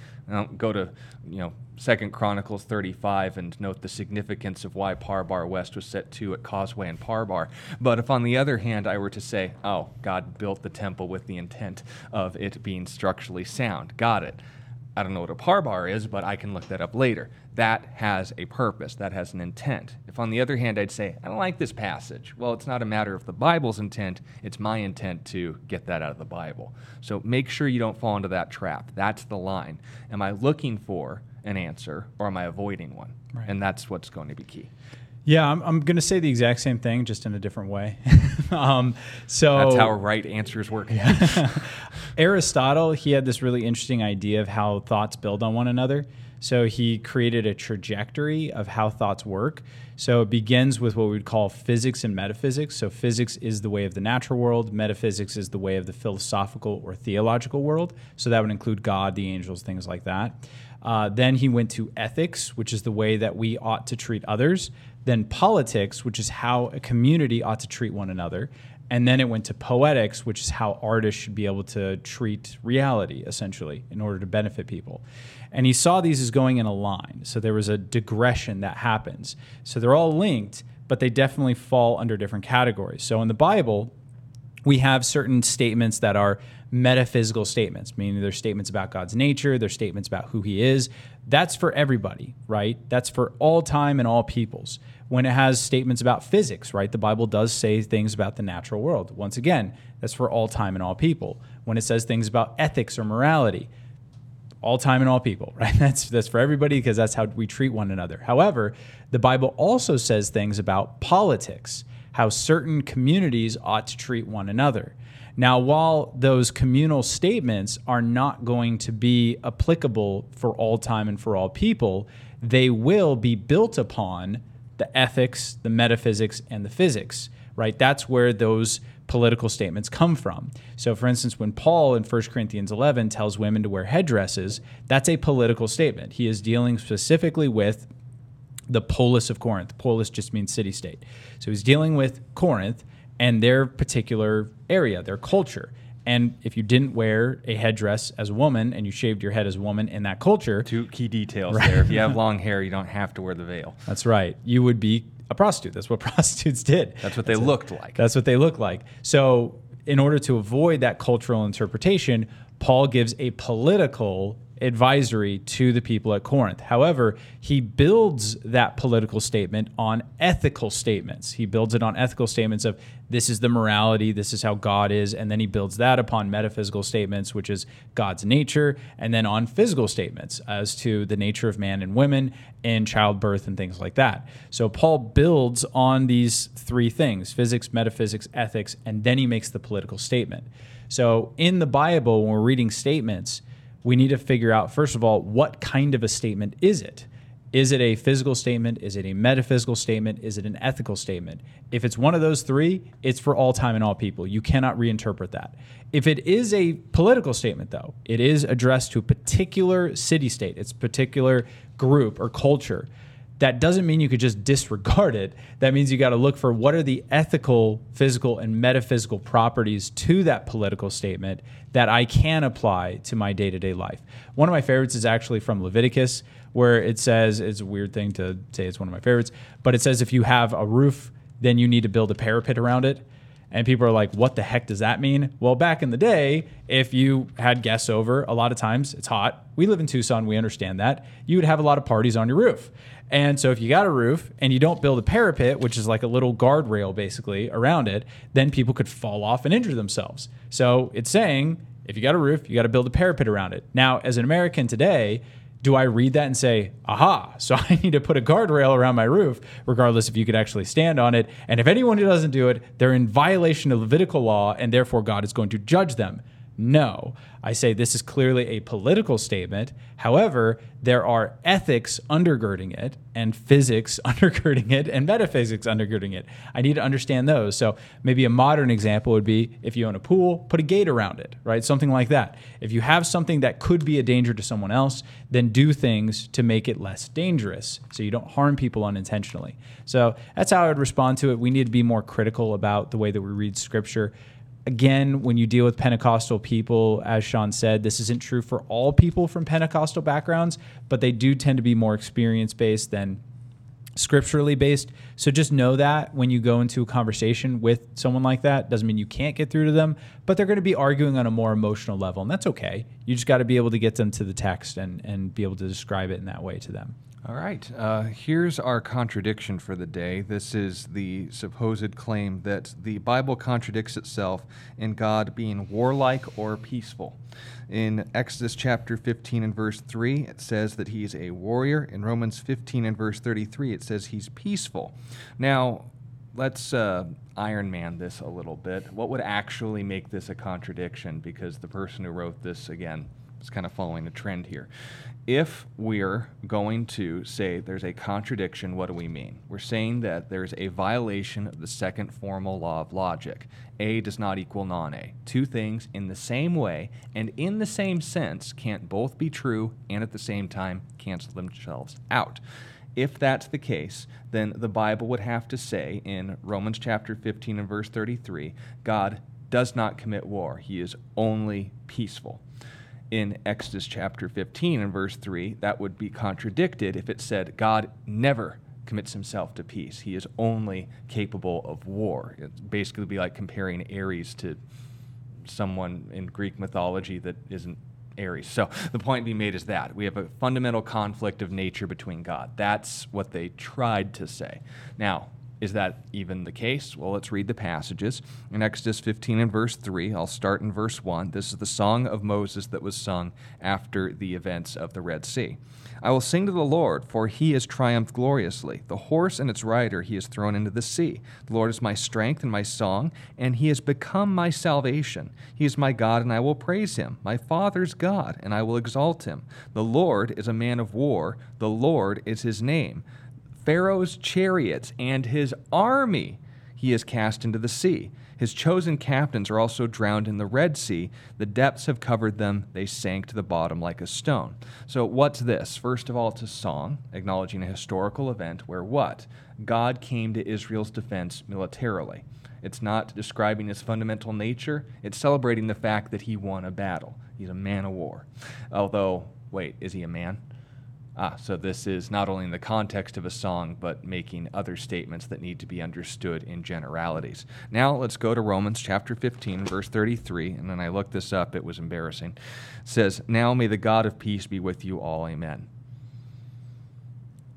go to, you know, Second Chronicles 35 and note the significance of why Parbar West was set to at Causeway and Parbar. But if on the other hand I were to say, oh, God built the temple with the intent of it being structurally sound, got it. I don't know what a parbar is, but I can look that up later. That has a purpose, that has an intent. If, on the other hand, I'd say, I don't like this passage, well, it's not a matter of the Bible's intent, it's my intent to get that out of the Bible. So make sure you don't fall into that trap. That's the line. Am I looking for an answer or am I avoiding one? Right. And that's what's going to be key. Yeah, I'm, I'm going to say the exact same thing, just in a different way. um, so that's how right answers work. Aristotle, he had this really interesting idea of how thoughts build on one another. So he created a trajectory of how thoughts work. So it begins with what we would call physics and metaphysics. So physics is the way of the natural world, metaphysics is the way of the philosophical or theological world. So that would include God, the angels, things like that. Uh, then he went to ethics, which is the way that we ought to treat others. Then politics, which is how a community ought to treat one another. And then it went to poetics, which is how artists should be able to treat reality, essentially, in order to benefit people. And he saw these as going in a line. So there was a digression that happens. So they're all linked, but they definitely fall under different categories. So in the Bible, we have certain statements that are metaphysical statements, meaning they're statements about God's nature, they're statements about who He is. That's for everybody, right? That's for all time and all peoples. When it has statements about physics, right? The Bible does say things about the natural world. Once again, that's for all time and all people. When it says things about ethics or morality, all time and all people, right? That's that's for everybody because that's how we treat one another. However, the Bible also says things about politics, how certain communities ought to treat one another. Now, while those communal statements are not going to be applicable for all time and for all people, they will be built upon the ethics, the metaphysics, and the physics, right? That's where those political statements come from. So, for instance, when Paul in 1 Corinthians 11 tells women to wear headdresses, that's a political statement. He is dealing specifically with the polis of Corinth. Polis just means city state. So he's dealing with Corinth and their particular area, their culture. And if you didn't wear a headdress as a woman and you shaved your head as a woman in that culture, two key details right. there. If you have long hair, you don't have to wear the veil. That's right. You would be a prostitute. That's what prostitutes did. That's what they That's looked like. That's what they looked like. So, in order to avoid that cultural interpretation, Paul gives a political advisory to the people at Corinth. However, he builds that political statement on ethical statements. He builds it on ethical statements of this is the morality, this is how God is, and then he builds that upon metaphysical statements, which is God's nature, and then on physical statements as to the nature of man and women and childbirth and things like that. So Paul builds on these three things physics, metaphysics, ethics, and then he makes the political statement. So in the Bible, when we're reading statements, we need to figure out, first of all, what kind of a statement is it? Is it a physical statement? Is it a metaphysical statement? Is it an ethical statement? If it's one of those three, it's for all time and all people. You cannot reinterpret that. If it is a political statement, though, it is addressed to a particular city state, it's particular group or culture. That doesn't mean you could just disregard it. That means you got to look for what are the ethical, physical, and metaphysical properties to that political statement that I can apply to my day to day life. One of my favorites is actually from Leviticus where it says it's a weird thing to say it's one of my favorites, but it says if you have a roof, then you need to build a parapet around it. And people are like, what the heck does that mean? Well, back in the day, if you had guests over, a lot of times it's hot. We live in Tucson, we understand that. You would have a lot of parties on your roof. And so if you got a roof and you don't build a parapet, which is like a little guardrail basically around it, then people could fall off and injure themselves. So it's saying if you got a roof, you got to build a parapet around it. Now, as an American today, do I read that and say, aha, so I need to put a guardrail around my roof, regardless if you could actually stand on it? And if anyone who doesn't do it, they're in violation of Levitical law, and therefore God is going to judge them. No. I say this is clearly a political statement. However, there are ethics undergirding it, and physics undergirding it, and metaphysics undergirding it. I need to understand those. So maybe a modern example would be if you own a pool, put a gate around it, right? Something like that. If you have something that could be a danger to someone else, then do things to make it less dangerous so you don't harm people unintentionally. So that's how I would respond to it. We need to be more critical about the way that we read scripture again, when you deal with Pentecostal people, as Sean said, this isn't true for all people from Pentecostal backgrounds, but they do tend to be more experience based than scripturally based. So just know that when you go into a conversation with someone like that, doesn't mean you can't get through to them, but they're going to be arguing on a more emotional level, and that's okay. You just got to be able to get them to the text and and be able to describe it in that way to them. All right. Uh, here's our contradiction for the day. This is the supposed claim that the Bible contradicts itself in God being warlike or peaceful. In Exodus chapter 15 and verse 3, it says that he's a warrior. In Romans 15 and verse 33, it says he's peaceful. Now, let's uh, Iron Man this a little bit. What would actually make this a contradiction? Because the person who wrote this, again, is kind of following a trend here if we're going to say there's a contradiction, what do we mean? We're saying that there's a violation of the second formal law of logic. A does not equal non A. Two things in the same way and in the same sense can't both be true and at the same time cancel themselves out. If that's the case, then the Bible would have to say in Romans chapter 15 and verse 33 God does not commit war, he is only peaceful in Exodus chapter 15 and verse 3, that would be contradicted if it said God never commits himself to peace. He is only capable of war. It basically be like comparing Ares to someone in Greek mythology that isn't Ares. So the point being made is that we have a fundamental conflict of nature between God. That's what they tried to say. Now, is that even the case? Well, let's read the passages. In Exodus 15 and verse 3, I'll start in verse 1. This is the song of Moses that was sung after the events of the Red Sea. I will sing to the Lord, for he has triumphed gloriously. The horse and its rider he has thrown into the sea. The Lord is my strength and my song, and he has become my salvation. He is my God, and I will praise him, my Father's God, and I will exalt him. The Lord is a man of war, the Lord is his name. Pharaoh's chariots and his army he is cast into the sea. His chosen captains are also drowned in the Red Sea. The depths have covered them. They sank to the bottom like a stone. So, what's this? First of all, it's a song acknowledging a historical event where what? God came to Israel's defense militarily. It's not describing his fundamental nature, it's celebrating the fact that he won a battle. He's a man of war. Although, wait, is he a man? Ah, so this is not only in the context of a song, but making other statements that need to be understood in generalities. Now let's go to Romans chapter 15, verse 33. And then I looked this up, it was embarrassing. It says, Now may the God of peace be with you all. Amen.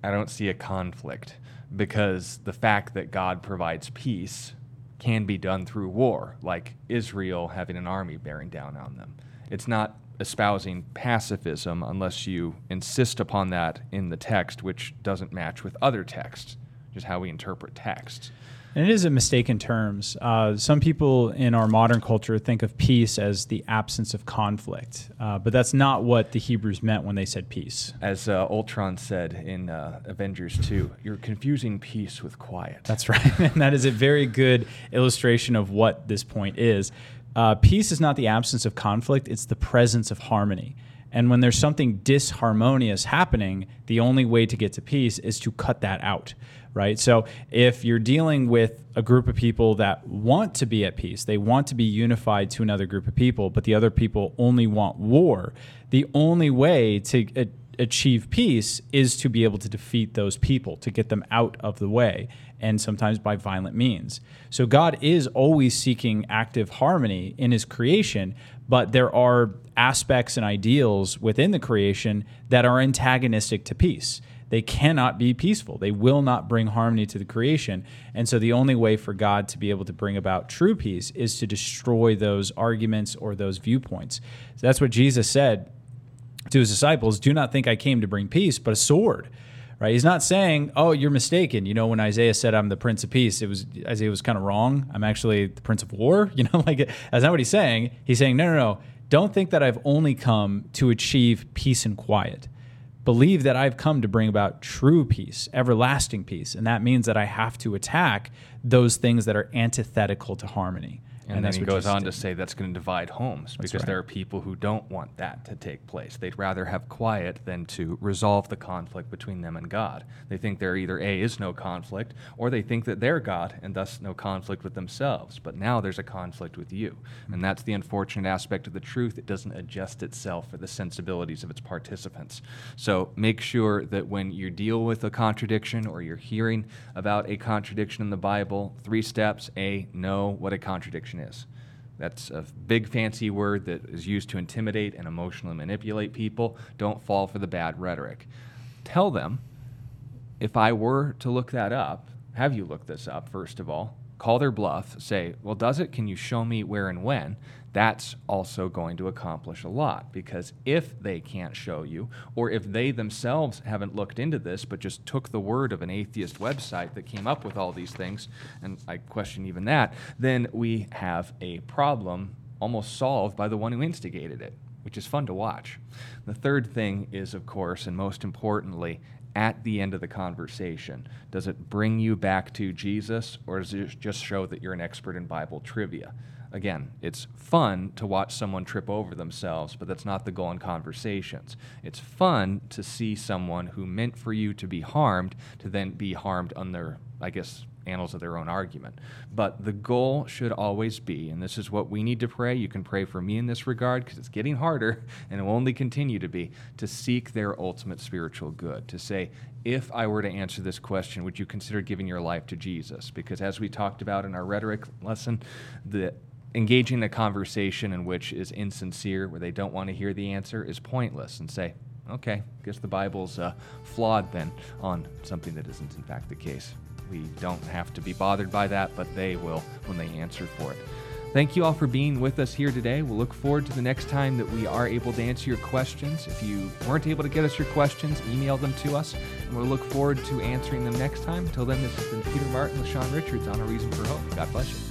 I don't see a conflict because the fact that God provides peace can be done through war, like Israel having an army bearing down on them. It's not espousing pacifism unless you insist upon that in the text, which doesn't match with other texts, just how we interpret texts. And it is a mistake in terms. Uh, some people in our modern culture think of peace as the absence of conflict, uh, but that's not what the Hebrews meant when they said peace. As uh, Ultron said in uh, Avengers 2, you're confusing peace with quiet. That's right. and that is a very good illustration of what this point is. Uh, peace is not the absence of conflict, it's the presence of harmony. And when there's something disharmonious happening, the only way to get to peace is to cut that out, right? So if you're dealing with a group of people that want to be at peace, they want to be unified to another group of people, but the other people only want war, the only way to uh, achieve peace is to be able to defeat those people, to get them out of the way, and sometimes by violent means. So God is always seeking active harmony in his creation, but there are aspects and ideals within the creation that are antagonistic to peace. They cannot be peaceful. They will not bring harmony to the creation. And so the only way for God to be able to bring about true peace is to destroy those arguments or those viewpoints. So that's what Jesus said to his disciples Do not think I came to bring peace, but a sword right? He's not saying, "Oh, you're mistaken." You know, when Isaiah said, "I'm the Prince of Peace," it was Isaiah was kind of wrong. I'm actually the Prince of War. You know, like that's not what he's saying. He's saying, "No, no, no. Don't think that I've only come to achieve peace and quiet. Believe that I've come to bring about true peace, everlasting peace, and that means that I have to attack those things that are antithetical to harmony." And, and then he goes on did. to say that's going to divide homes because right. there are people who don't want that to take place. They'd rather have quiet than to resolve the conflict between them and God. They think there either A is no conflict or they think that they're God and thus no conflict with themselves. But now there's a conflict with you. Hmm. And that's the unfortunate aspect of the truth. It doesn't adjust itself for the sensibilities of its participants. So make sure that when you deal with a contradiction or you're hearing about a contradiction in the Bible, three steps A, know what a contradiction is. That's a big fancy word that is used to intimidate and emotionally manipulate people. Don't fall for the bad rhetoric. Tell them if I were to look that up, have you look this up, first of all? Call their bluff, say, well, does it? Can you show me where and when? That's also going to accomplish a lot because if they can't show you, or if they themselves haven't looked into this but just took the word of an atheist website that came up with all these things, and I question even that, then we have a problem almost solved by the one who instigated it, which is fun to watch. The third thing is, of course, and most importantly, at the end of the conversation? Does it bring you back to Jesus, or does it just show that you're an expert in Bible trivia? Again, it's fun to watch someone trip over themselves, but that's not the goal in conversations. It's fun to see someone who meant for you to be harmed to then be harmed on their, I guess, annals of their own argument. But the goal should always be, and this is what we need to pray. You can pray for me in this regard because it's getting harder and it will only continue to be to seek their ultimate spiritual good. To say, if I were to answer this question, would you consider giving your life to Jesus? Because as we talked about in our rhetoric lesson, the engaging a conversation in which is insincere, where they don't want to hear the answer, is pointless, and say, okay, guess the Bible's uh, flawed then on something that isn't in fact the case. We don't have to be bothered by that, but they will when they answer for it. Thank you all for being with us here today. We'll look forward to the next time that we are able to answer your questions. If you weren't able to get us your questions, email them to us, and we'll look forward to answering them next time. Until then, this has been Peter Martin with Sean Richards on A Reason for Hope. God bless you.